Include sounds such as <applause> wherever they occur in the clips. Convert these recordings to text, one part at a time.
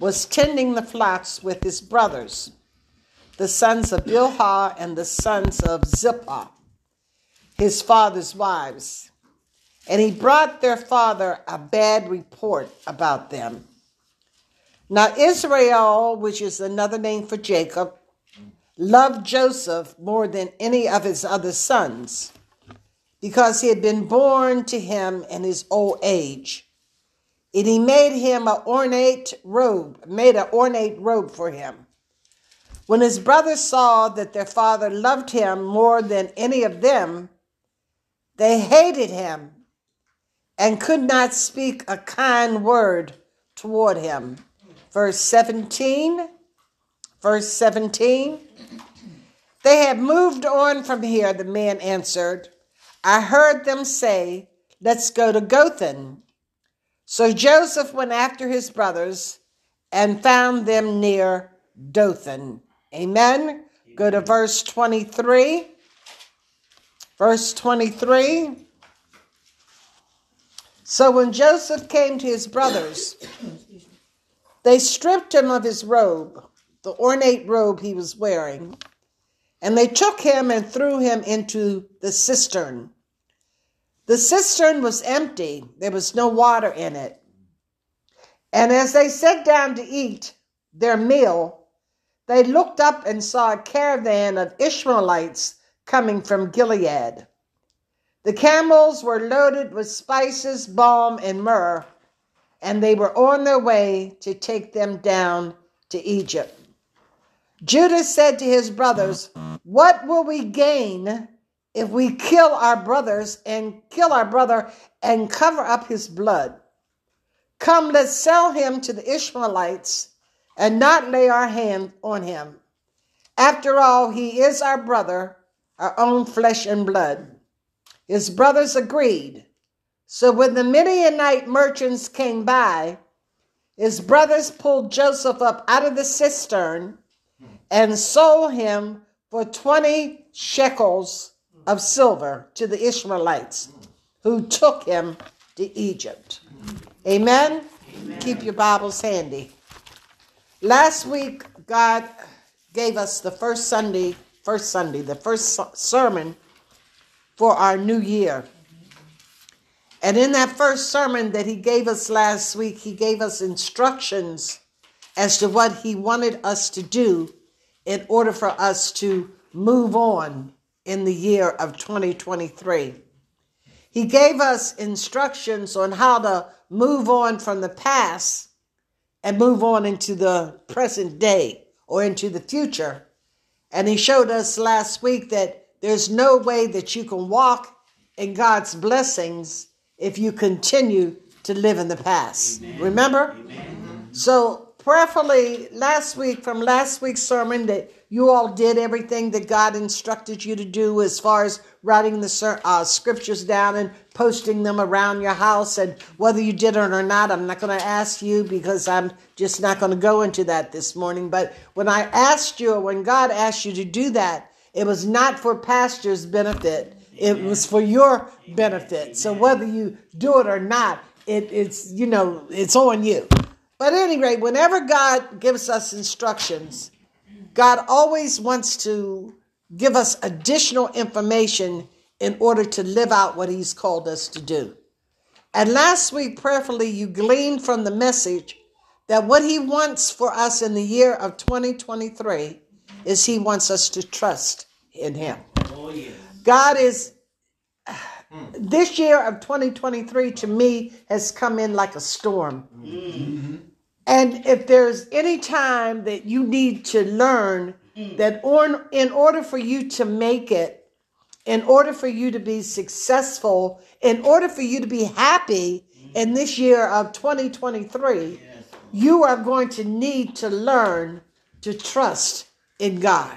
was tending the flocks with his brothers, the sons of Bilhah and the sons of Zilpah, his father's wives. And he brought their father a bad report about them. Now, Israel, which is another name for Jacob, loved Joseph more than any of his other sons because he had been born to him in his old age. And he made him an ornate robe, made an ornate robe for him. When his brothers saw that their father loved him more than any of them, they hated him and could not speak a kind word toward him. Verse 17. Verse 17. They have moved on from here, the man answered. I heard them say, Let's go to Dothan. So Joseph went after his brothers and found them near Dothan. Amen. Go to verse 23. Verse 23. So when Joseph came to his brothers, they stripped him of his robe, the ornate robe he was wearing and they took him and threw him into the cistern. The cistern was empty, there was no water in it. And as they sat down to eat their meal, they looked up and saw a caravan of Ishmaelites coming from Gilead. The camels were loaded with spices, balm, and myrrh, and they were on their way to take them down to Egypt. Judah said to his brothers, What will we gain if we kill our brothers and kill our brother and cover up his blood? Come, let's sell him to the Ishmaelites and not lay our hand on him. After all, he is our brother, our own flesh and blood. His brothers agreed. So when the Midianite merchants came by, his brothers pulled Joseph up out of the cistern and sold him for 20 shekels of silver to the Ishmaelites who took him to Egypt. Amen? Amen? Keep your Bibles handy. Last week, God gave us the first Sunday, first Sunday, the first sermon for our new year. And in that first sermon that he gave us last week, he gave us instructions as to what he wanted us to do in order for us to move on in the year of 2023. He gave us instructions on how to move on from the past and move on into the present day or into the future. And he showed us last week that there's no way that you can walk in God's blessings if you continue to live in the past. Amen. Remember? Amen. So prayerfully last week from last week's sermon that you all did everything that God instructed you to do as far as writing the uh, scriptures down and posting them around your house. And whether you did it or not, I'm not going to ask you because I'm just not going to go into that this morning. But when I asked you, when God asked you to do that, it was not for pastor's benefit. It was for your benefit. So whether you do it or not, it, it's you know it's on you. But at any rate, whenever God gives us instructions, God always wants to give us additional information in order to live out what He's called us to do. And last week, prayerfully, you gleaned from the message that what He wants for us in the year of 2023 is He wants us to trust in Him. Oh, yes. God is, this year of 2023 to me has come in like a storm. Mm-hmm. And if there's any time that you need to learn mm. that on, in order for you to make it, in order for you to be successful, in order for you to be happy in this year of 2023, you are going to need to learn to trust in God.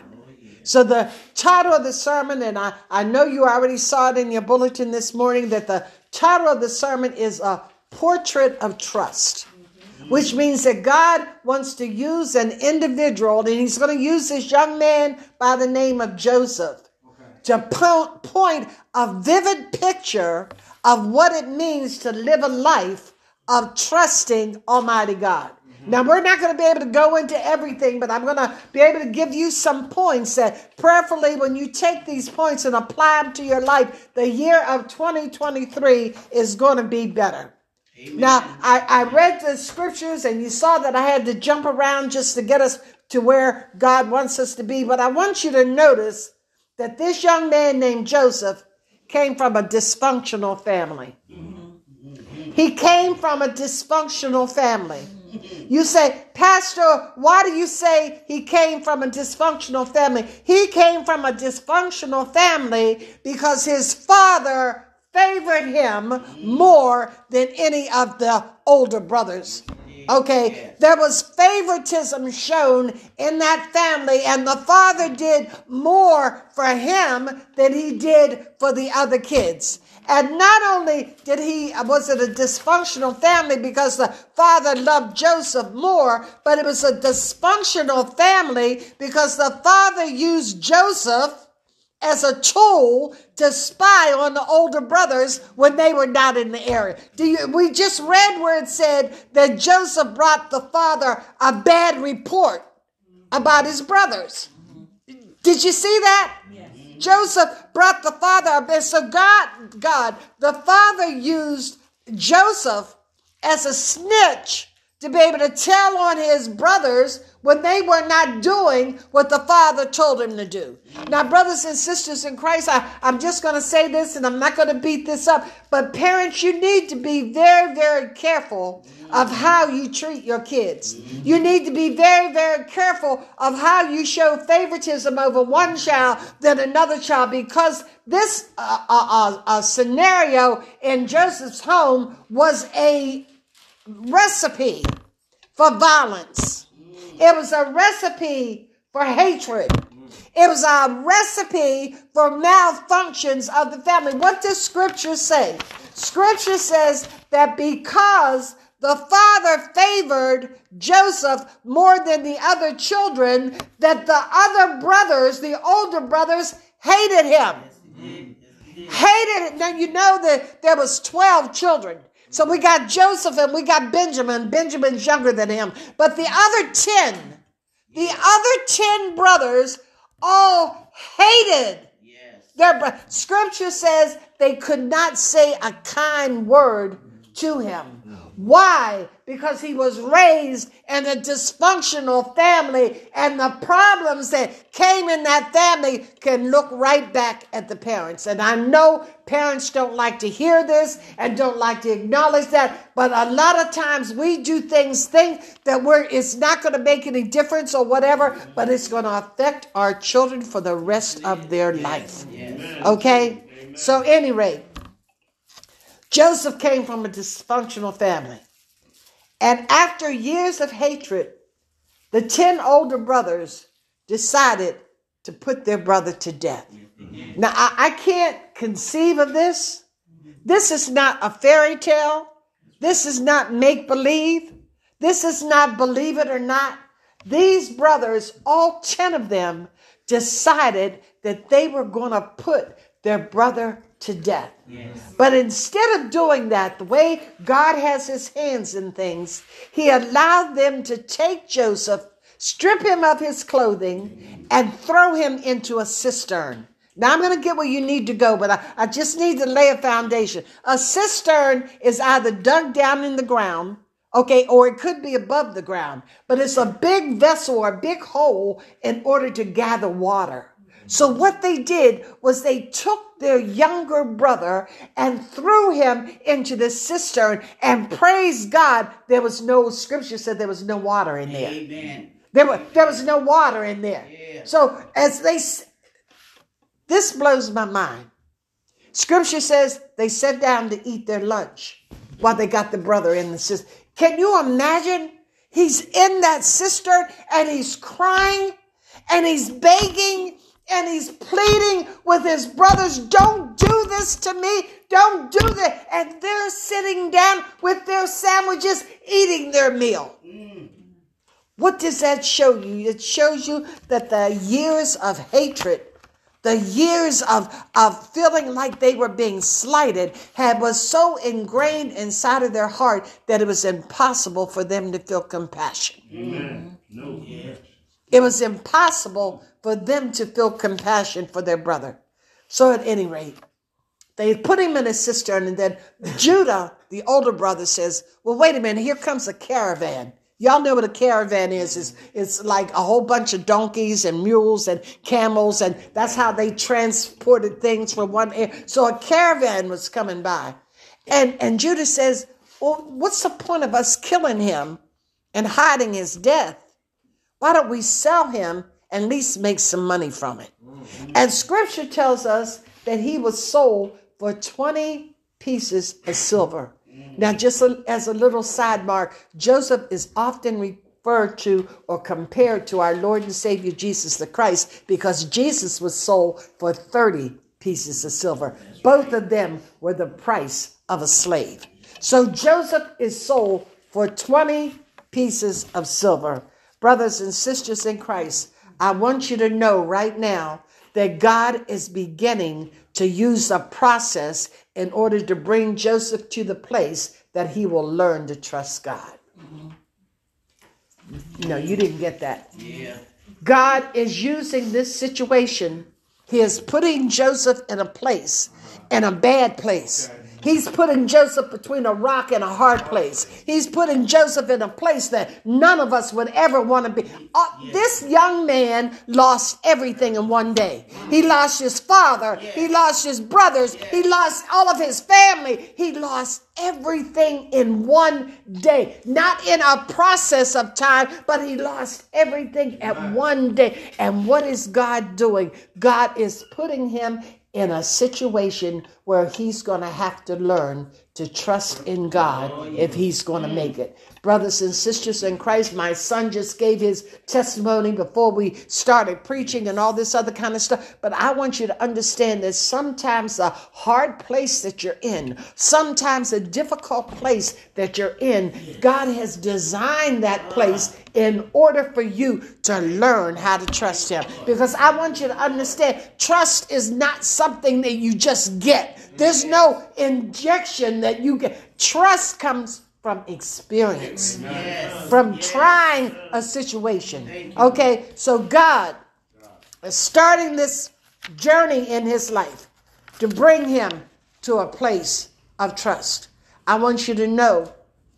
So the title of the sermon, and I, I know you already saw it in your bulletin this morning, that the title of the sermon is a portrait of trust which means that God wants to use an individual, and He's going to use this young man by the name of Joseph okay. to po- point a vivid picture of what it means to live a life of trusting Almighty God. Mm-hmm. Now, we're not going to be able to go into everything, but I'm going to be able to give you some points that prayerfully, when you take these points and apply them to your life, the year of 2023 is going to be better. Now, I, I read the scriptures and you saw that I had to jump around just to get us to where God wants us to be. But I want you to notice that this young man named Joseph came from a dysfunctional family. He came from a dysfunctional family. You say, Pastor, why do you say he came from a dysfunctional family? He came from a dysfunctional family because his father favored him more than any of the older brothers. Okay, there was favoritism shown in that family, and the father did more for him than he did for the other kids. And not only did he, was it a dysfunctional family because the father loved Joseph more, but it was a dysfunctional family because the father used Joseph as a tool to spy on the older brothers when they were not in the area. Do you, we just read where it said that Joseph brought the father a bad report about his brothers. Did you see that? Joseph brought the father up. so God, God, the father used Joseph as a snitch to be able to tell on his brothers when they were not doing what the Father told him to do. Now, brothers and sisters in Christ, I, I'm just going to say this and I'm not going to beat this up, but parents, you need to be very, very careful of how you treat your kids. You need to be very, very careful of how you show favoritism over one child than another child because this uh, uh, uh, scenario in Joseph's home was a recipe for violence. It was a recipe for hatred. It was a recipe for malfunctions of the family. What does scripture say? Scripture says that because the father favored Joseph more than the other children, that the other brothers, the older brothers, hated him. Hated it. Now you know that there was 12 children. So we got Joseph and we got Benjamin. Benjamin's younger than him. But the other 10, the other 10 brothers all hated yes. their brother. Scripture says they could not say a kind word to him. Why? Because he was raised in a dysfunctional family, and the problems that came in that family can look right back at the parents. And I know parents don't like to hear this and don't like to acknowledge that, but a lot of times we do things think that we're it's not going to make any difference or whatever, but it's going to affect our children for the rest of their life. Okay? So, any rate, Joseph came from a dysfunctional family. And after years of hatred, the 10 older brothers decided to put their brother to death. Now, I, I can't conceive of this. This is not a fairy tale. This is not make believe. This is not believe it or not. These brothers, all 10 of them, decided that they were going to put their brother to death. Yes. But instead of doing that, the way God has his hands in things, he allowed them to take Joseph, strip him of his clothing, and throw him into a cistern. Now I'm going to get where you need to go, but I, I just need to lay a foundation. A cistern is either dug down in the ground, okay, or it could be above the ground, but it's a big vessel or a big hole in order to gather water. So what they did was they took their younger brother and threw him into the cistern and praise God. There was no scripture said there was no water in there. Amen. There was, there was no water in there. Yeah. So as they, this blows my mind. Scripture says they sat down to eat their lunch while they got the brother in the cistern. Can you imagine? He's in that cistern and he's crying and he's begging and he's pleading with his brothers, Don't do this to me. Don't do that. And they're sitting down with their sandwiches, eating their meal. Mm. What does that show you? It shows you that the years of hatred the years of, of feeling like they were being slighted had was so ingrained inside of their heart that it was impossible for them to feel compassion. Amen. No. Yes. It was impossible for them to feel compassion for their brother. So at any rate, they put him in a cistern, and then Judah, the older brother, says, Well, wait a minute, here comes a caravan. Y'all know what a caravan is. It's, it's like a whole bunch of donkeys and mules and camels, and that's how they transported things from one area. So a caravan was coming by. And, and Judah says, Well, what's the point of us killing him and hiding his death? Why don't we sell him at least make some money from it? And scripture tells us that he was sold for 20 pieces of silver. Now, just as a little sidebar, Joseph is often referred to or compared to our Lord and Savior Jesus the Christ because Jesus was sold for 30 pieces of silver. Both of them were the price of a slave. So Joseph is sold for 20 pieces of silver. Brothers and sisters in Christ, I want you to know right now that God is beginning to use a process in order to bring Joseph to the place that he will learn to trust God. Mm-hmm. No, you didn't get that. Yeah. God is using this situation. He is putting Joseph in a place, in a bad place. He's putting Joseph between a rock and a hard place. He's putting Joseph in a place that none of us would ever want to be. Uh, this young man lost everything in one day. He lost his father. He lost his brothers. He lost all of his family. He lost everything in one day. Not in a process of time, but he lost everything at one day. And what is God doing? God is putting him in a situation where he's going to have to learn to trust in God if he's going to make it. Brothers and sisters in Christ, my son just gave his testimony before we started preaching and all this other kind of stuff. But I want you to understand that sometimes a hard place that you're in, sometimes a difficult place that you're in, God has designed that place in order for you to learn how to trust Him. Because I want you to understand trust is not something that you just get. There's no injection that you get. Trust comes from experience, yes. from yes. trying a situation. Okay, so God is starting this journey in his life to bring him to a place of trust. I want you to know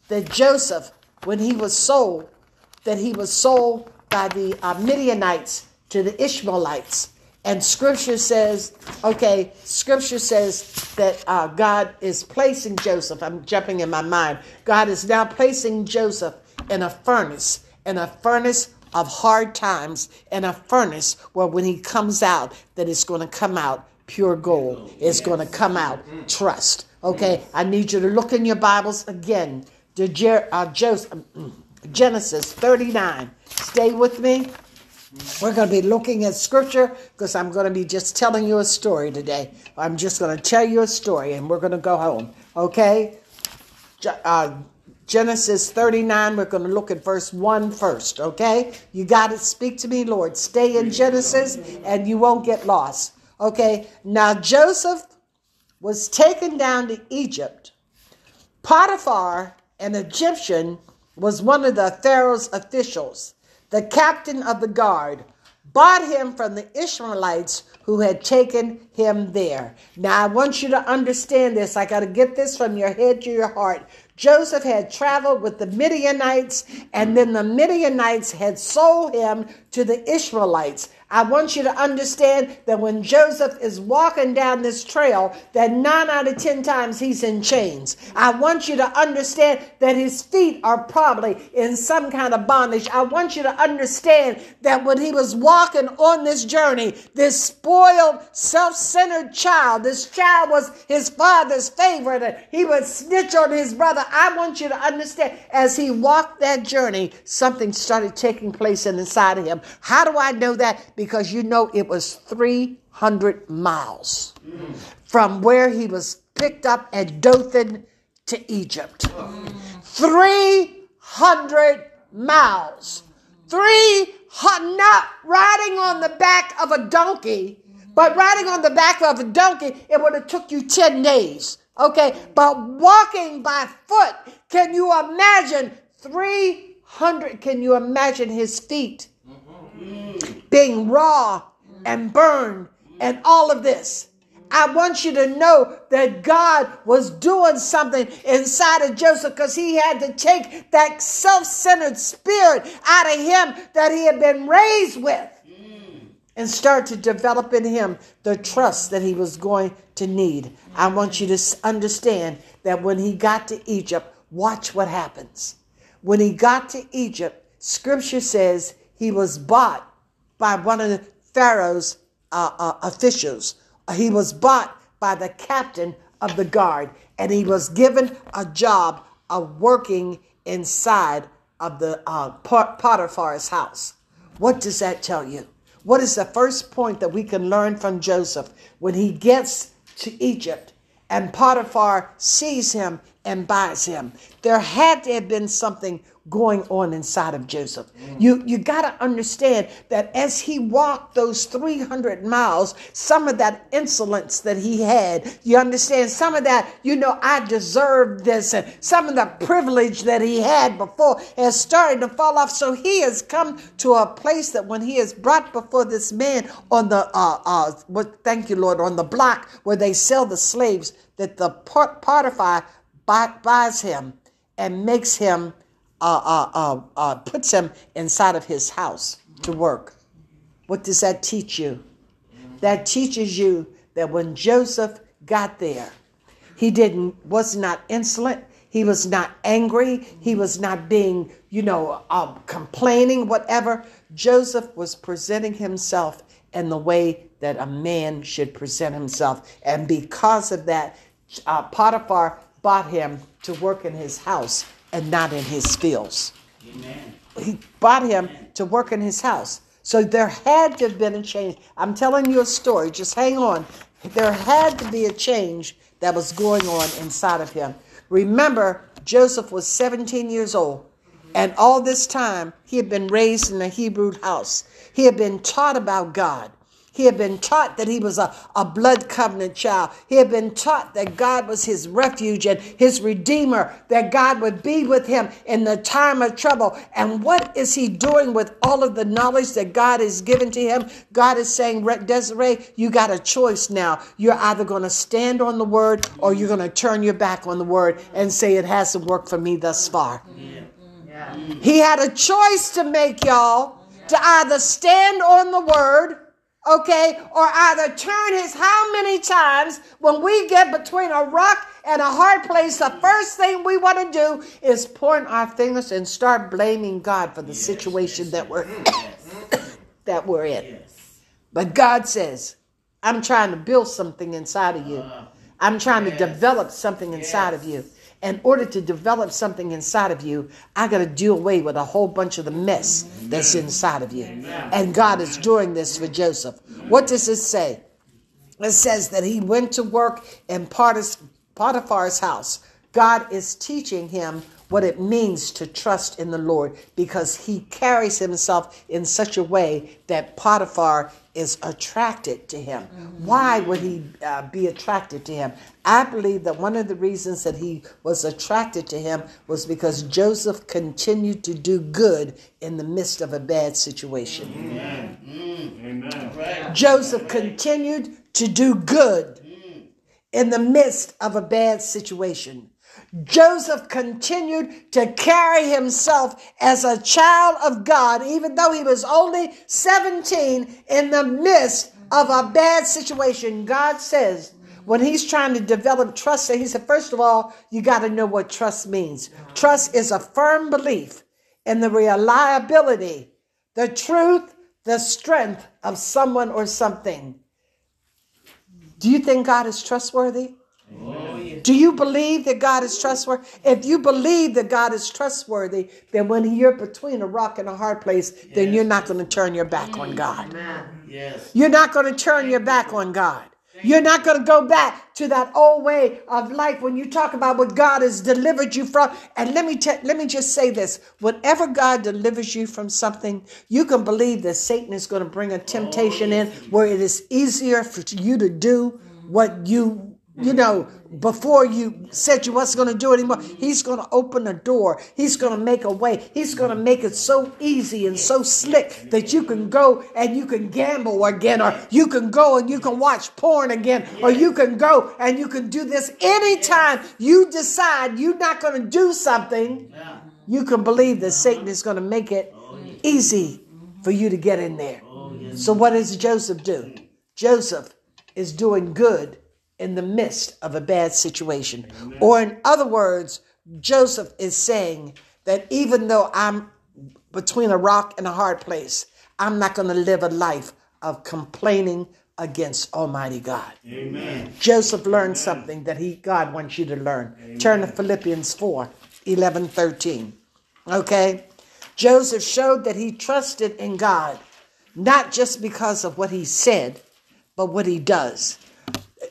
that Joseph, when he was sold, that he was sold by the uh, Midianites to the Ishmaelites. And scripture says, okay, scripture says that uh, God is placing Joseph. I'm jumping in my mind. God is now placing Joseph in a furnace, in a furnace of hard times, in a furnace where when he comes out, that it's going to come out pure gold. It's yes. going to come out trust. Okay, I need you to look in your Bibles again. Jer- uh, Joseph, mm, Genesis 39. Stay with me. We're going to be looking at scripture because I'm going to be just telling you a story today. I'm just going to tell you a story and we're going to go home. Okay? Uh, Genesis 39, we're going to look at verse 1 first. Okay? You got to Speak to me, Lord. Stay in Genesis and you won't get lost. Okay? Now, Joseph was taken down to Egypt. Potiphar, an Egyptian, was one of the Pharaoh's officials the captain of the guard, bought him from the Ishmaelites who had taken him there. Now, I want you to understand this. I got to get this from your head to your heart. Joseph had traveled with the Midianites, and then the Midianites had sold him to the Ishmaelites. I want you to understand that when Joseph is walking down this trail, that nine out of ten times he's in chains. I want you to understand that his feet are probably in some kind of bondage. I want you to understand that when he was walking on this journey, this spoiled, self centered child, this child was his father's favorite, and he would snitch on his brother. I want you to understand as he walked that journey, something started taking place inside of him. How do I know that? Because you know it was 300 miles from where he was picked up at Dothan to Egypt. Mm. 300 miles. 300, not riding on the back of a donkey, But riding on the back of a donkey, it would have took you 10 days. Okay, but walking by foot, can you imagine 300? Can you imagine his feet being raw and burned and all of this? I want you to know that God was doing something inside of Joseph because he had to take that self centered spirit out of him that he had been raised with and start to develop in him the trust that he was going to need. I want you to understand that when he got to Egypt, watch what happens. When he got to Egypt, scripture says he was bought by one of the Pharaoh's uh, uh, officials. He was bought by the captain of the guard, and he was given a job of working inside of the uh, Potiphar's house. What does that tell you? What is the first point that we can learn from Joseph when he gets to Egypt and Potiphar sees him and buys him? There had to have been something going on inside of Joseph. You you got to understand that as he walked those 300 miles, some of that insolence that he had, you understand some of that, you know, I deserve this and some of the privilege that he had before has started to fall off. So he has come to a place that when he is brought before this man on the uh uh what thank you Lord on the block where they sell the slaves that the Potiphar buys him and makes him uh, uh, uh, uh, puts him inside of his house to work. What does that teach you? That teaches you that when Joseph got there, he didn't was not insolent. He was not angry. He was not being, you know, uh, complaining, whatever. Joseph was presenting himself in the way that a man should present himself. And because of that, uh, Potiphar bought him to work in his house and not in his fields. Amen. He bought him to work in his house. So there had to have been a change. I'm telling you a story. Just hang on. There had to be a change that was going on inside of him. Remember, Joseph was 17 years old. And all this time, he had been raised in a Hebrew house. He had been taught about God. He had been taught that he was a, a blood covenant child. He had been taught that God was his refuge and his redeemer, that God would be with him in the time of trouble. And what is he doing with all of the knowledge that God has given to him? God is saying, Desiree, you got a choice now. You're either going to stand on the word or you're going to turn your back on the word and say, it hasn't worked for me thus far. He had a choice to make, y'all, to either stand on the word okay, or either turn his how many times when we get between a rock and a hard place, the first thing we want to do is point our fingers and start blaming God for the yes, situation yes, that we're yes. <coughs> that we're in. But God says, I'm trying to build something inside of you. Uh, I'm trying to develop something inside of you in order to develop something inside of you, I got to do away with a whole bunch of the mess that's inside of you. And God is doing this for Joseph. What does it say? It says that he went to work in Potiphar's house. God is teaching him what it means to trust in the Lord because he carries himself in such a way that Potiphar is attracted to him. Mm-hmm. Why would he uh, be attracted to him? I believe that one of the reasons that he was attracted to him was because Joseph continued to do good in the midst of a bad situation. Amen. Amen. Joseph continued to do good in the midst of a bad situation. Joseph continued to carry himself as a child of God, even though he was only 17 in the midst of a bad situation. God says, when he's trying to develop trust, he said, first of all, you got to know what trust means. Trust is a firm belief in the reliability, the truth, the strength of someone or something. Do you think God is trustworthy? Do you believe that God is trustworthy? If you believe that God is trustworthy, then when you're between a rock and a hard place, yes. then you're not going to turn your back on God. Yes. You're not going to turn your back on God. You're not going to go back to that old way of life when you talk about what God has delivered you from. And let me te- let me just say this: whenever God delivers you from something, you can believe that Satan is going to bring a temptation oh, in where it is easier for you to do what you you know, before you said you wasn't going to do it anymore, he's going to open a door. He's going to make a way. He's going to make it so easy and so slick that you can go and you can gamble again, or you can go and you can watch porn again, or you can go and you can do this anytime you decide you're not going to do something. You can believe that Satan is going to make it easy for you to get in there. So, what does Joseph do? Joseph is doing good in the midst of a bad situation. Amen. Or, in other words, Joseph is saying that even though I'm between a rock and a hard place, I'm not going to live a life of complaining against Almighty God. Amen. Joseph learned Amen. something that he God wants you to learn. Amen. Turn to Philippians 4 11 13. Okay? Joseph showed that he trusted in God, not just because of what he said, but what he does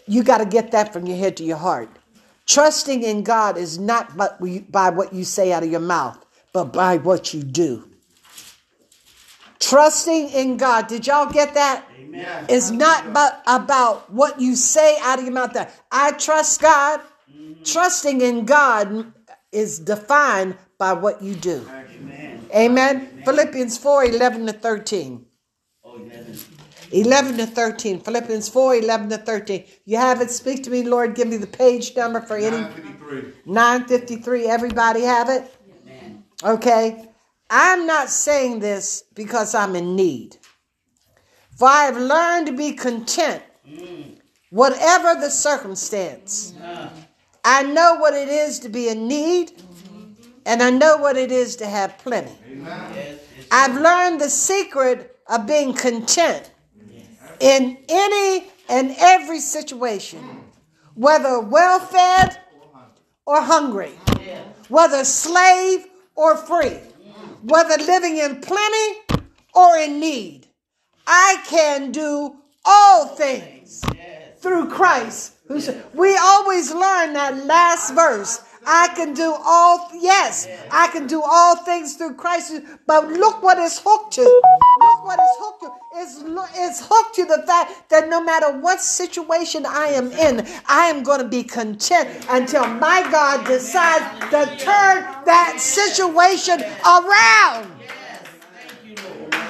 you got to get that from your head to your heart. Trusting in God is not by what you say out of your mouth, but by what you do. Trusting in God, did y'all get that? Amen. Is not but about what you say out of your mouth. That I trust God. Mm-hmm. Trusting in God is defined by what you do. Amen. Amen. Amen. Philippians 4 11 to 13. 11 to 13. Philippians 4, 11 to 13. You have it? Speak to me, Lord. Give me the page number for any. 953. 953. Everybody have it? Amen. Okay. I'm not saying this because I'm in need. For I have learned to be content, mm. whatever the circumstance. Uh-huh. I know what it is to be in need, mm-hmm. and I know what it is to have plenty. I've learned the secret of being content in any and every situation, whether well fed or hungry, whether slave or free, whether living in plenty or in need. I can do all things through Christ. We always learn that last verse I can do all, yes, I can do all things through Christ. But look what it's hooked to. What it's hooked to. It's, it's hooked to the fact that no matter what situation I am in, I am going to be content until my God decides to turn that situation around.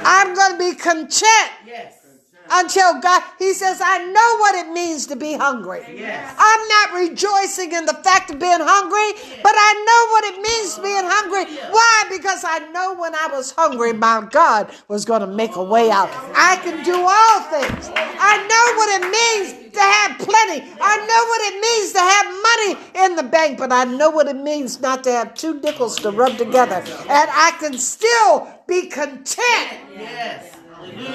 I'm going to be content until God, He says, I know what it means to be hungry. Yes. I'm not rejoicing in the fact of being hungry, but I know what it means to being hungry. Why? Because I know when I was hungry, my God was going to make a way out. I can do all things. I know what it means to have plenty. I know what it means to have money in the bank, but I know what it means not to have two nickels to rub together. And I can still be content. Yes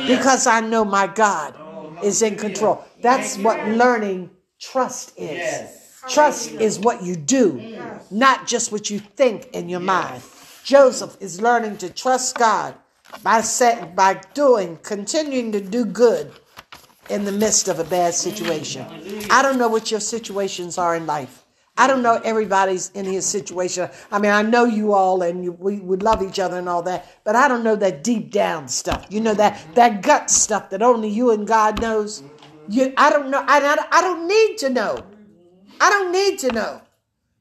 because I know my God is in control. That's what learning trust is. Trust is what you do, not just what you think in your mind. Joseph is learning to trust God by set, by doing, continuing to do good in the midst of a bad situation. I don't know what your situations are in life. I don't know everybody's in his situation. I mean, I know you all and you, we would love each other and all that, but I don't know that deep down stuff. You know that that gut stuff that only you and God knows. You, I don't know. I, I, I don't need to know. I don't need to know.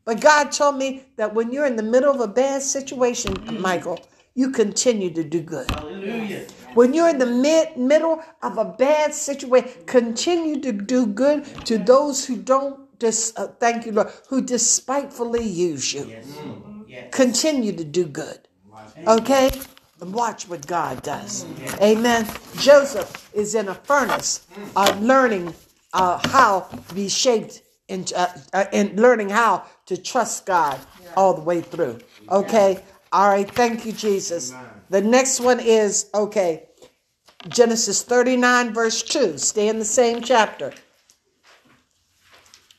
But God told me that when you're in the middle of a bad situation, Michael, you continue to do good. Hallelujah. When you're in the mid, middle of a bad situation, continue to do good to those who don't dis, uh, thank you, Lord, who despitefully use you. Yes. Yes. Continue to do good. Okay? And watch what God does. Yes. Amen. Joseph is in a furnace uh, learning uh, how to be shaped and uh, uh, learning how to trust God all the way through. Okay? All right. Thank you, Jesus. The next one is, okay, Genesis 39, verse 2. Stay in the same chapter.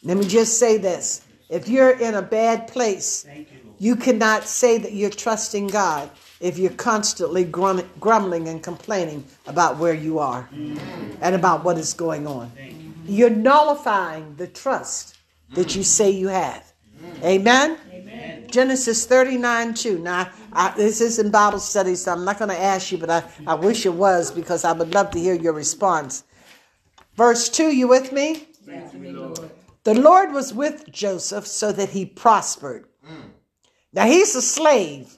Let me just say this. If you're in a bad place, you, you, cannot say that you're trusting God if you're constantly grumbling and complaining about where you are mm-hmm. and about what is going on. You're nullifying the trust that you say you have. Amen? Amen. Genesis 39 2. Now, I, this isn't Bible study, so I'm not going to ask you, but I, I wish it was because I would love to hear your response. Verse 2, you with me? The Lord was with Joseph so that he prospered. Now, he's a slave.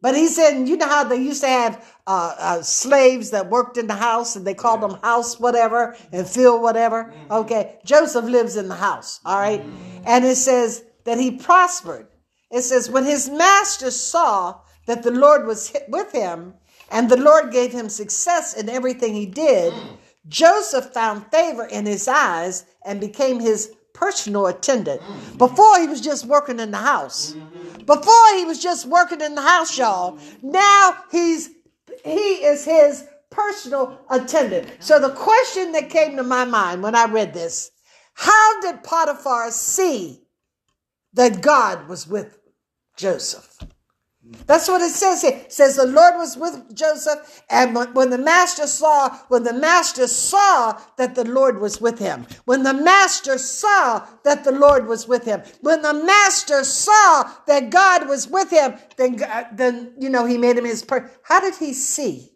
But he said, you know how they used to have uh, uh, slaves that worked in the house and they called them house whatever and fill whatever? Okay, Joseph lives in the house, all right? And it says that he prospered. It says, when his master saw that the Lord was with him and the Lord gave him success in everything he did, Joseph found favor in his eyes and became his personal attendant. Before he was just working in the house. Before he was just working in the house, y'all. Now he's he is his personal attendant. So the question that came to my mind when I read this, how did Potiphar see that God was with Joseph? That's what it says here. It says the Lord was with Joseph, and when the master saw, when the master saw that the Lord was with him, when the master saw that the Lord was with him, when the master saw that God was with him, then, uh, then you know he made him his per. How did he see?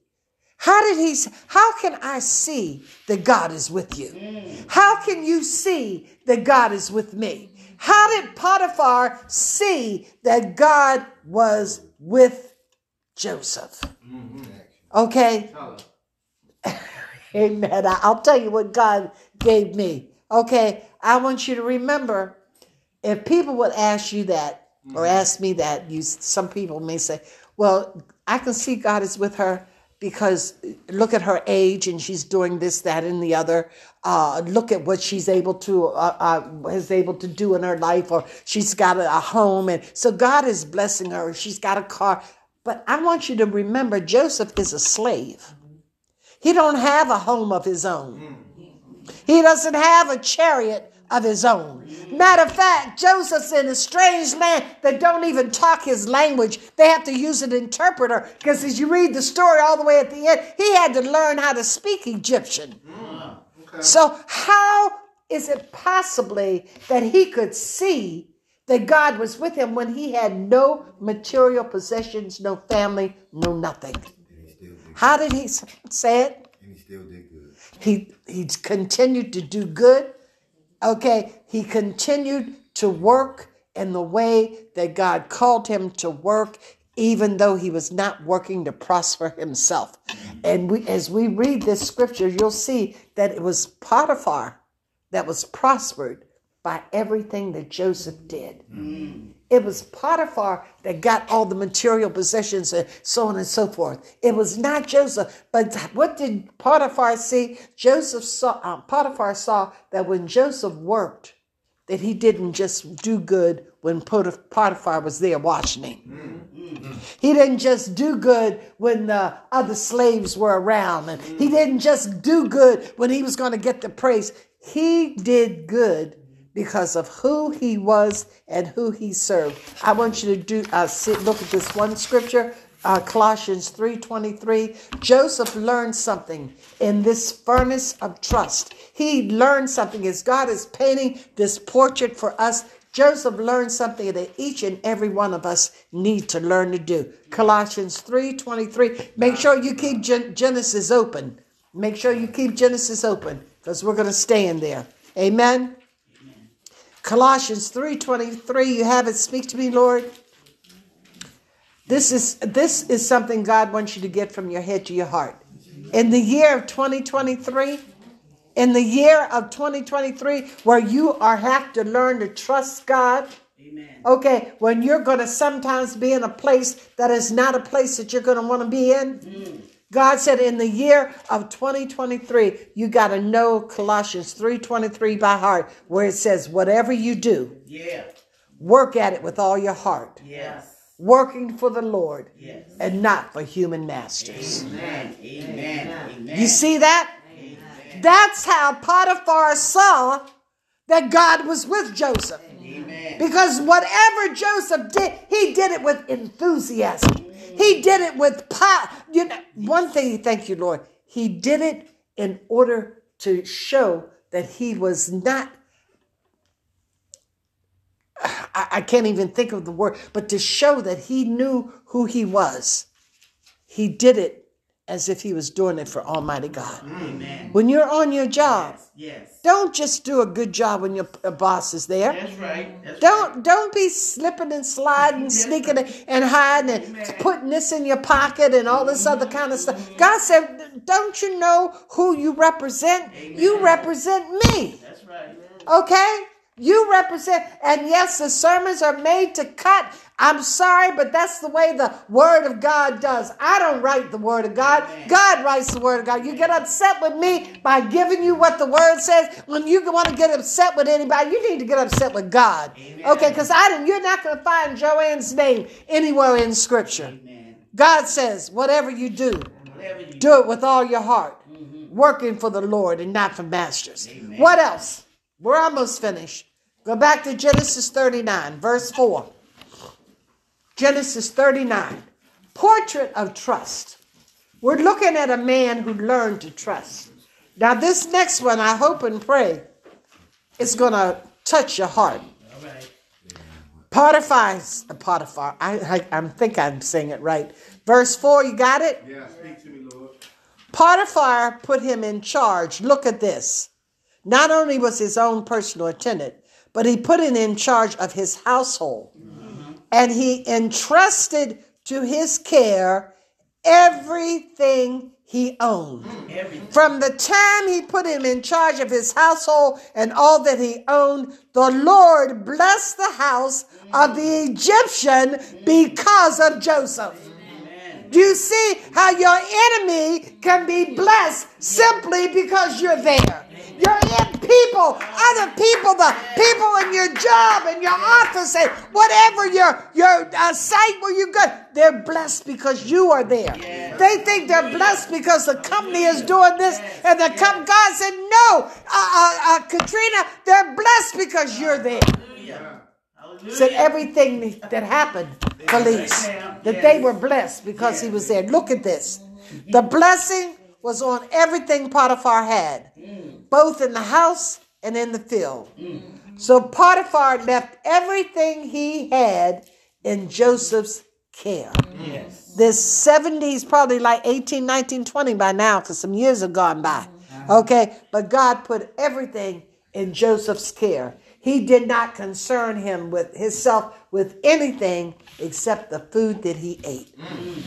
How did he? How can I see that God is with you? How can you see that God is with me? How did Potiphar see that God was with Joseph? Okay. <laughs> Amen. I'll tell you what God gave me. Okay. I want you to remember if people would ask you that or ask me that, you some people may say, Well, I can see God is with her because look at her age and she's doing this, that, and the other. Uh, look at what she's able to uh, uh, is able to do in her life, or she's got a, a home, and so God is blessing her. She's got a car, but I want you to remember Joseph is a slave. He don't have a home of his own. He doesn't have a chariot of his own. Matter of fact, Joseph's in a strange land that don't even talk his language. They have to use an interpreter because as you read the story all the way at the end, he had to learn how to speak Egyptian. Mm, okay. So how is it possibly that he could see that God was with him when he had no material possessions, no family, no nothing? How did he say it? And he still did good. He he continued to do good Okay, he continued to work in the way that God called him to work, even though he was not working to prosper himself. And we, as we read this scripture, you'll see that it was Potiphar that was prospered by everything that Joseph did. Mm. It was Potiphar that got all the material possessions and so on and so forth. It was not Joseph. But what did Potiphar see? Joseph saw, uh, Potiphar saw that when Joseph worked, that he didn't just do good when Potiphar was there watching him. He didn't just do good when the other slaves were around. And he didn't just do good when he was going to get the praise. He did good because of who he was and who he served. I want you to do uh, sit, look at this one scripture, uh, Colossians 3:23. Joseph learned something in this furnace of trust. He learned something as God is painting this portrait for us. Joseph learned something that each and every one of us need to learn to do. Colossians 3:23. Make sure you keep Gen- Genesis open. Make sure you keep Genesis open because we're going to stay in there. Amen. Colossians 3:23, you have it. Speak to me, Lord. This is this is something God wants you to get from your head to your heart. In the year of 2023, in the year of 2023, where you are have to learn to trust God. Amen. Okay, when you're going to sometimes be in a place that is not a place that you're going to want to be in. Mm. God said in the year of 2023, you got to know Colossians 3:23 by heart where it says whatever you do, yeah. Work at it with all your heart. Yes. Working for the Lord yes. and not for human masters. Amen. Amen. Amen. You see that? Amen. That's how Potiphar saw that God was with Joseph. Amen. Because whatever Joseph did, he did it with enthusiasm. He did it with power. You know, one thing, thank you, Lord. He did it in order to show that he was not I, I can't even think of the word, but to show that he knew who he was, he did it as if he was doing it for Almighty God. Amen. When you're on your job, Yes. don't just do a good job when your boss is there. That's right. That's Don't don't be slipping and sliding, sneaking and hiding and Amen. putting this in your pocket and all this other kind of stuff. God said, "Don't you know who you represent? You represent me." That's right. Okay? You represent, and yes, the sermons are made to cut. I'm sorry, but that's the way the Word of God does. I don't write the Word of God. God writes the Word of God. You get upset with me by giving you what the Word says. When you want to get upset with anybody, you need to get upset with God. Amen. Okay? Because I didn't. You're not going to find Joanne's name anywhere in Scripture. Amen. God says, whatever you do, Whatever you do it with all your heart, mm-hmm. working for the Lord and not for masters. Amen. What else? We're almost finished. Go back to Genesis 39, verse 4. Genesis 39, portrait of trust. We're looking at a man who learned to trust. Now, this next one, I hope and pray, is going to touch your heart. Right. Potiphar's, uh, Potiphar, I, I, I think I'm saying it right. Verse 4, you got it? Yeah, speak to me, Lord. Potiphar put him in charge. Look at this. Not only was his own personal attendant, but he put him in charge of his household. Mm-hmm. And he entrusted to his care everything he owned. Everything. From the time he put him in charge of his household and all that he owned, the Lord blessed the house of the Egyptian because of Joseph. Do you see how your enemy can be blessed simply because you're there? You're in people, other people, the people in your job, in your office, and whatever your your uh, site where you go, they're blessed because you are there. They think they're blessed because the company is doing this, and the com- God said, "No, uh, uh, uh, Katrina, they're blessed because you're there." Said everything that happened, police, that they were blessed because he was there. Look at this. The blessing was on everything Potiphar had, both in the house and in the field. So Potiphar left everything he had in Joseph's care. Yes. This 70s, probably like 18, 19, 20 by now, because some years have gone by. Uh-huh. Okay, but God put everything in Joseph's care. He did not concern him with himself with anything except the food that he ate.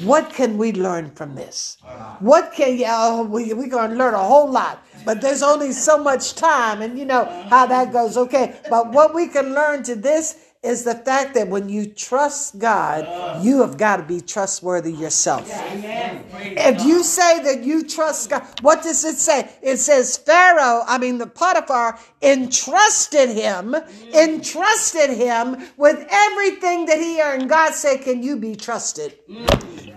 What can we learn from this? What can yeah, oh, we we're gonna learn a whole lot, but there's only so much time, and you know how that goes. Okay, but what we can learn to this is the fact that when you trust God, you have got to be trustworthy yourself. Amen. If you say that you trust God, what does it say? It says Pharaoh, I mean the Potiphar, entrusted him, entrusted him with everything that he earned. God said, "Can you be trusted?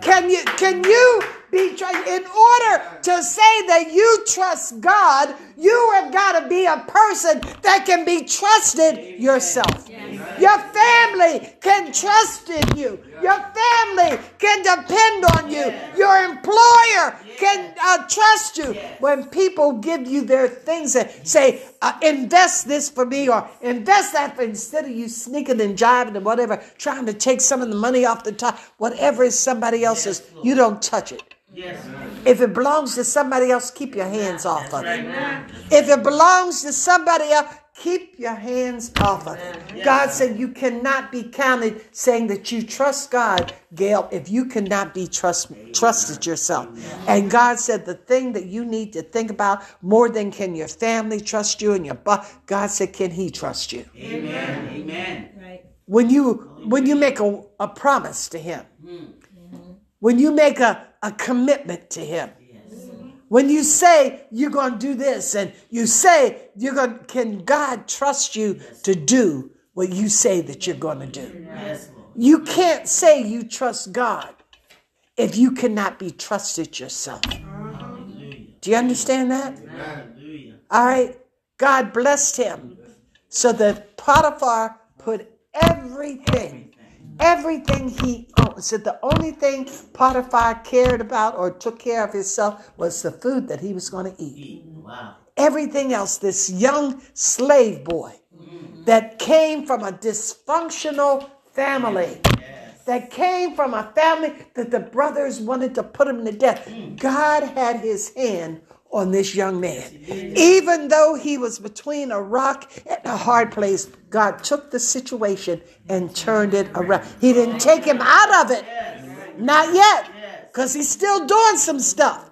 Can you? Can you be trusted? In order to say that you trust God, you have got to be a person that can be trusted yourself. Your family can trust in you. Your family can depend on you. Your employer can uh, trust you. When people give you their things and say, uh, invest this for me or invest that for instead of you sneaking and jiving and whatever, trying to take some of the money off the top, whatever is somebody else's, you don't touch it. Yes. If it belongs to somebody else, keep your hands off of it. If it belongs to somebody else, keep your hands off of it. God said you cannot be counted saying that you trust God, Gail, if you cannot be trust, trusted yourself. And God said the thing that you need to think about more than can your family trust you and your bu- God said, can he trust you? Amen. Amen. Right. when you when you make a, a promise to him hmm. when you make a, a commitment to him when you say you're going to do this and you say you're going can god trust you to do what you say that you're going to do? You can't say you trust god if you cannot be trusted yourself. Do you understand that? All right god blessed him so that potiphar put everything Everything he owned. So the only thing Potiphar cared about or took care of himself was the food that he was going to eat. Wow. everything else, this young slave boy that came from a dysfunctional family, that came from a family that the brothers wanted to put him to death. Mm. God had his hand on this young man. Even though he was between a rock and a hard place, God took the situation and turned it around. He didn't take him out of it. Not yet, because he's still doing some stuff.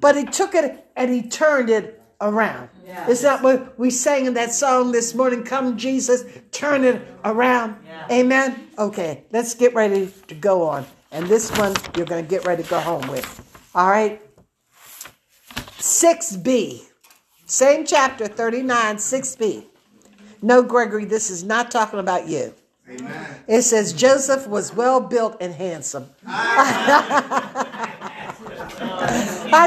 But he took it and he turned it around. Is that what we sang in that song this morning? Come, Jesus, turn it around. Amen. Okay, let's get ready to go on. And this one you're going to get ready to go home with. All right. 6b, same chapter 39, 6b. No, Gregory, this is not talking about you. Amen. It says Joseph was well built and handsome. <laughs> I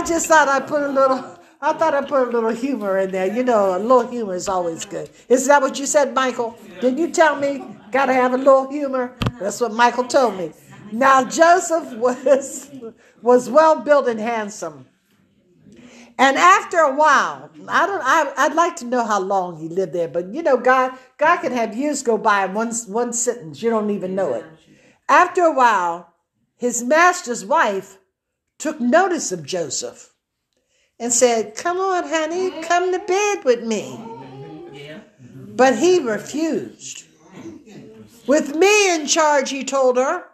just thought I'd put a little. I thought I'd put a little humor in there. You know, a little humor is always good. Is that what you said, Michael? Did you tell me gotta have a little humor? That's what Michael told me. Now Joseph was was well built and handsome. And after a while, I don't. I, I'd like to know how long he lived there, but you know, God, God can have years go by in one one sentence. You don't even know it. After a while, his master's wife took notice of Joseph and said, "Come on, honey, come to bed with me." But he refused. With me in charge, he told her,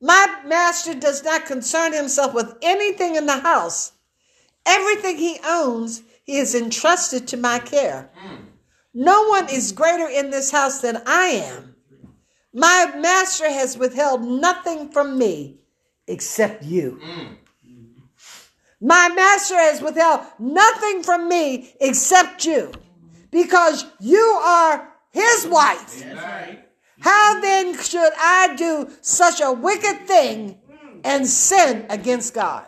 my master does not concern himself with anything in the house. Everything he owns, he is entrusted to my care. No one is greater in this house than I am. My master has withheld nothing from me except you. My master has withheld nothing from me except you because you are his wife. How then should I do such a wicked thing and sin against God?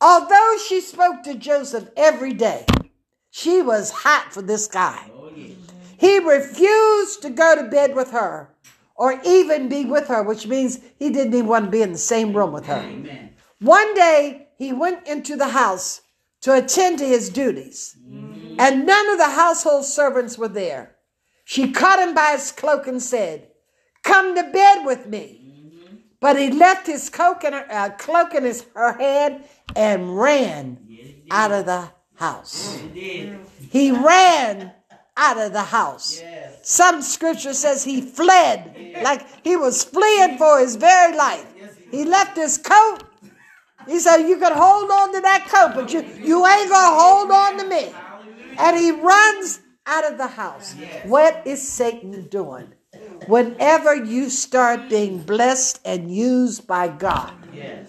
Although she spoke to Joseph every day, she was hot for this guy. He refused to go to bed with her or even be with her, which means he didn't even want to be in the same room with her. Amen. One day he went into the house to attend to his duties, and none of the household servants were there. She caught him by his cloak and said, Come to bed with me. But he left his cloak in her, uh, cloak in his, her head and ran out of the house. He. He ran out of the house. Yes. Some scripture says he fled, like he was fleeing for his very life. He left his coat. He said, You can hold on to that coat, but you, you ain't gonna hold on to me. And he runs out of the house. What is Satan doing? Whenever you start being blessed and used by God, Yes.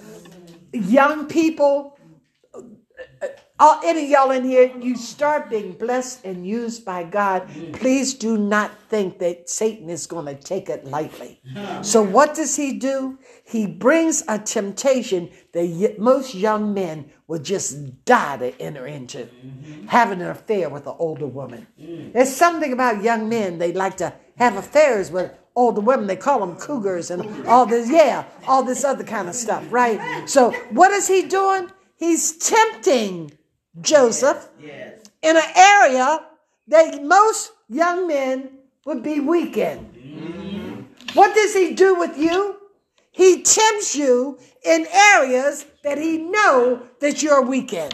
young people, all, any of y'all in here, you start being blessed and used by God, please do not think that Satan is going to take it lightly. So, what does he do? He brings a temptation that most young men would just die to enter into having an affair with an older woman. There's something about young men, they like to have affairs with older women. They call them cougars and all this, yeah, all this other kind of stuff, right? So, what is he doing? He's tempting Joseph Yes. in an area that most young men would be weak in. Mm-hmm. What does he do with you? He tempts you in areas that he know that you're weak in.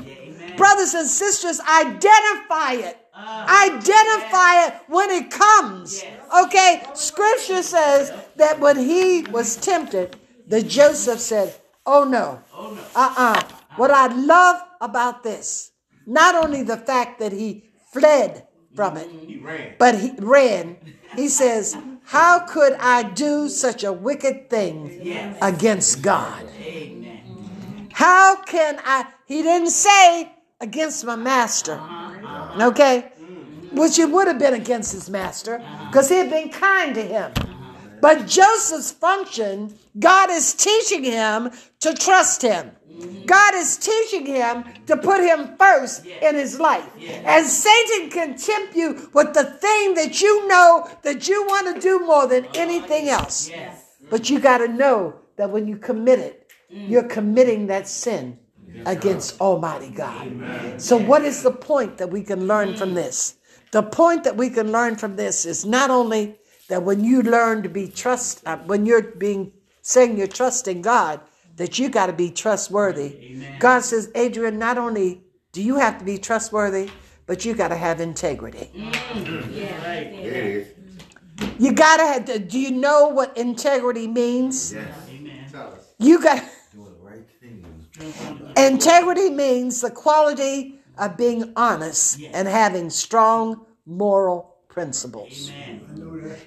Brothers and sisters, identify it. Oh, identify it when it comes. Okay? Scripture says that when he was tempted, the Joseph said, Oh no. Oh, uh-uh. What I love about this, not only the fact that he fled from it, He ran. but he ran. He says, How could I do such a wicked thing Yes. against God? Amen. How can I? He didn't say against my master, uh-huh. okay? Mm. Which it would have been against his master because he had been kind to him. But Joseph's function, God is teaching him to trust him. Mm-hmm. God is teaching him to put him first in his life. And Satan can tempt you with the thing that you know that you want to do more than anything else. Yes. Mm-hmm. But you got to know that when you commit it, mm. you're committing that sin against Almighty God. So, what is the point that we can learn from mm. this? The point that we can learn from this is not only that when you learn to be trust, uh, when you're being saying you're trusting God, that you got to be trustworthy. God says, Adrian, not only do you have to be trustworthy, but you got to have integrity. Yeah, right. You got to have, do you know what integrity means? You got, <laughs> integrity means the quality of being honest and having strong moral principles.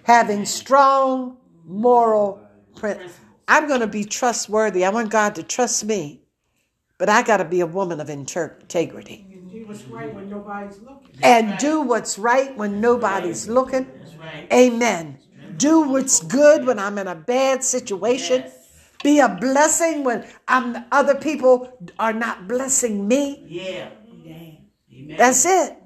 Having strong moral principles. I'm going to be trustworthy. I want God to trust me. But I got to be a woman of integrity. And do what's right when nobody's looking. And do what's right when nobody's looking. right. Amen. Do what's good when I'm in a bad situation. Be a blessing when I'm other people are not blessing me. Yeah. That's it.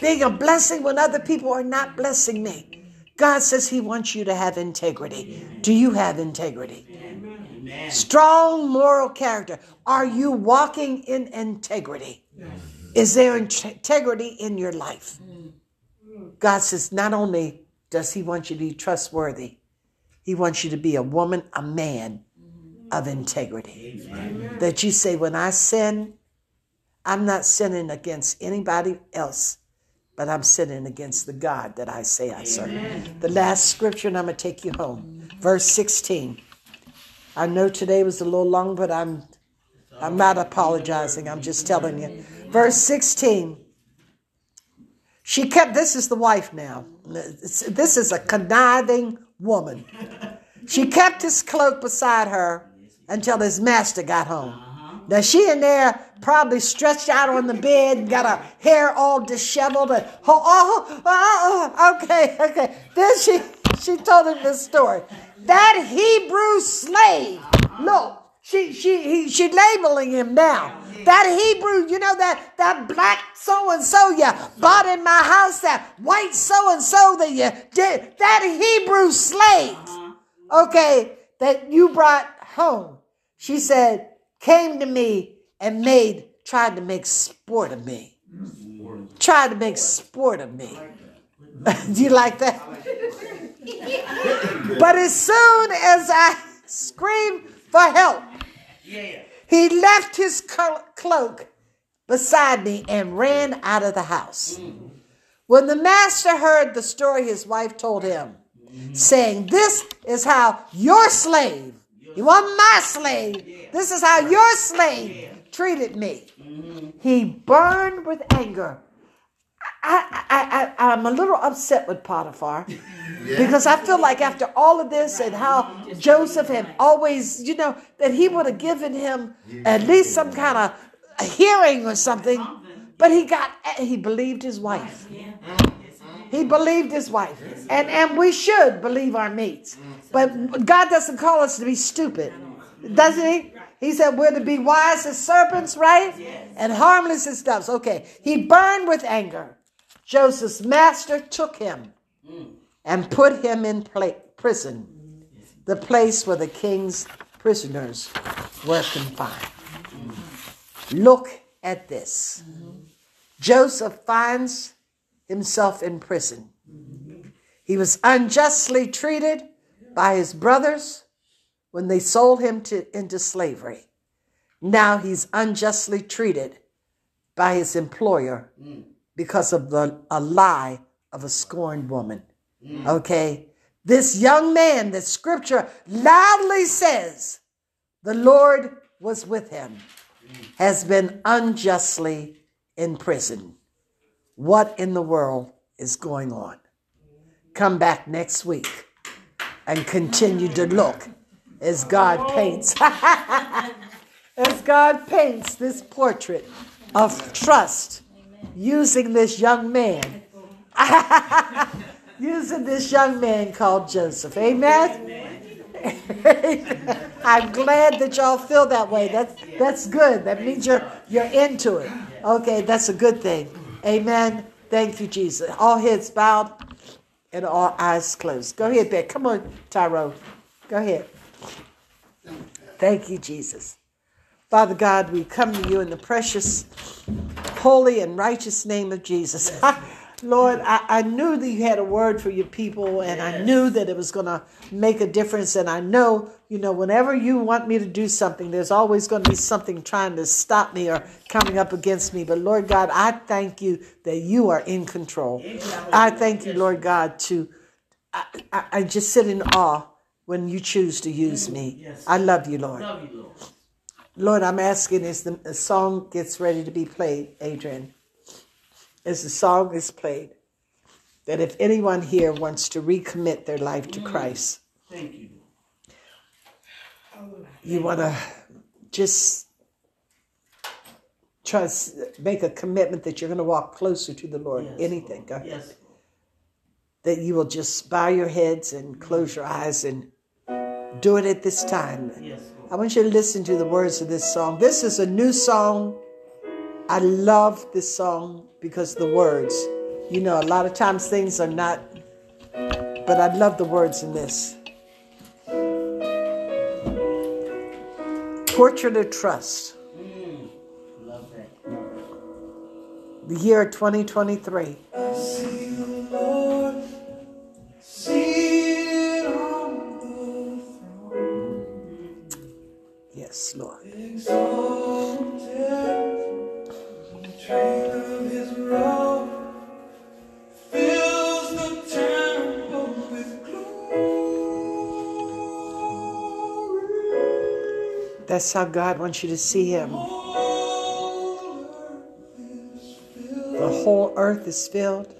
Being a blessing when other people are not blessing me. God says He wants you to have integrity. Do you have integrity? Amen. Strong moral character. Are you walking in integrity? Is there integrity in your life? God says not only does He want you to be trustworthy, He wants you to be a woman, a man of integrity. That you say, when I sin, I'm not sinning against anybody else, but I'm sinning against the God that I say I serve. The last scripture, and I'm going to take you home. Verse 16. I know today was a little long, but I'm I'm not apologizing. I'm just telling you. Verse 16. She kept, this is the wife now. This is a conniving woman. She kept his cloak beside her until his master got home. Now she in there probably stretched out on the bed, got her hair all disheveled, and oh, oh, oh, oh, okay, okay. Then she she told him this story. That Hebrew slave, look, she she he, she labeling him now. That Hebrew, you know that that black so and so you bought in my house, that white so and so that you did, that Hebrew slave, okay, that you brought home. She said, came to me and made tried to make sport of me. Tried to make sport of me. <laughs> Do you like that? <laughs> but as soon as I screamed for help, he left his cloak beside me and ran out of the house. When the master heard the story his wife told him, saying, This is how your slave, you want my slave, this is how your slave treated me. He burned with anger. I, I, I, I'm a little upset with Potiphar <laughs> because I feel like after all of this and how Joseph had always, you know, that he would have given him at least some kind of a hearing or something, but he got, he believed his wife. He believed his wife. And, and we should believe our mates. But God doesn't call us to be stupid, doesn't he? He said we're to be wise as serpents, right? And harmless as doves. Okay. He burned with anger. Joseph's master took him mm. and put him in pla- prison, the place where the king's prisoners were confined. Look at this. Joseph finds himself in prison. Mm-hmm. He was unjustly treated by his brothers when they sold him to, into slavery. Now he's unjustly treated by his employer because of the, a lie of a scorned woman. Okay? This young man that scripture loudly says the Lord was with him has been unjustly imprisoned. What in the world is going on? Come back next week and continue to look as God paints <laughs> as God paints this portrait of trust using this young man <laughs> using this young man called Joseph. Amen. <laughs> I'm glad that y'all feel that way. That's that's good. That means you're you're into it. Okay, that's a good thing. Amen. Thank you, Jesus. All heads bowed and all eyes closed. Go ahead, Beck. Come on, Tyro. Go ahead. Thank you, Jesus. Father God, we come to you in the precious, holy, and righteous name of Jesus. <laughs> Lord, I, I knew that you had a word for your people, and I knew that it was going to make a difference. And I know, you know, whenever you want me to do something, there's always going to be something trying to stop me or coming up against me. But Lord God, I thank you that you are in control. I thank you, Lord God, to I, I, I just sit in awe when you choose to use me. Yes. I love you, Lord. Love you, Lord. Lord, I'm asking as the song gets ready to be played, Adrian, as the song is played, that if anyone here wants to recommit their life to Christ, Thank you. You want to just try to make a commitment that you're going to walk closer to the Lord. Yes, Anything, Lord. God, Yes. that you will just bow your heads and close your eyes and do it at this time. Yes, I want you to listen to the words of this song. This is a new song. I love this song because the words. You know, a lot of times things are not, but I love the words in this. Portrait of Trust, Mm. Love that. the year 2023. That's how God wants you to see Him. The whole earth is filled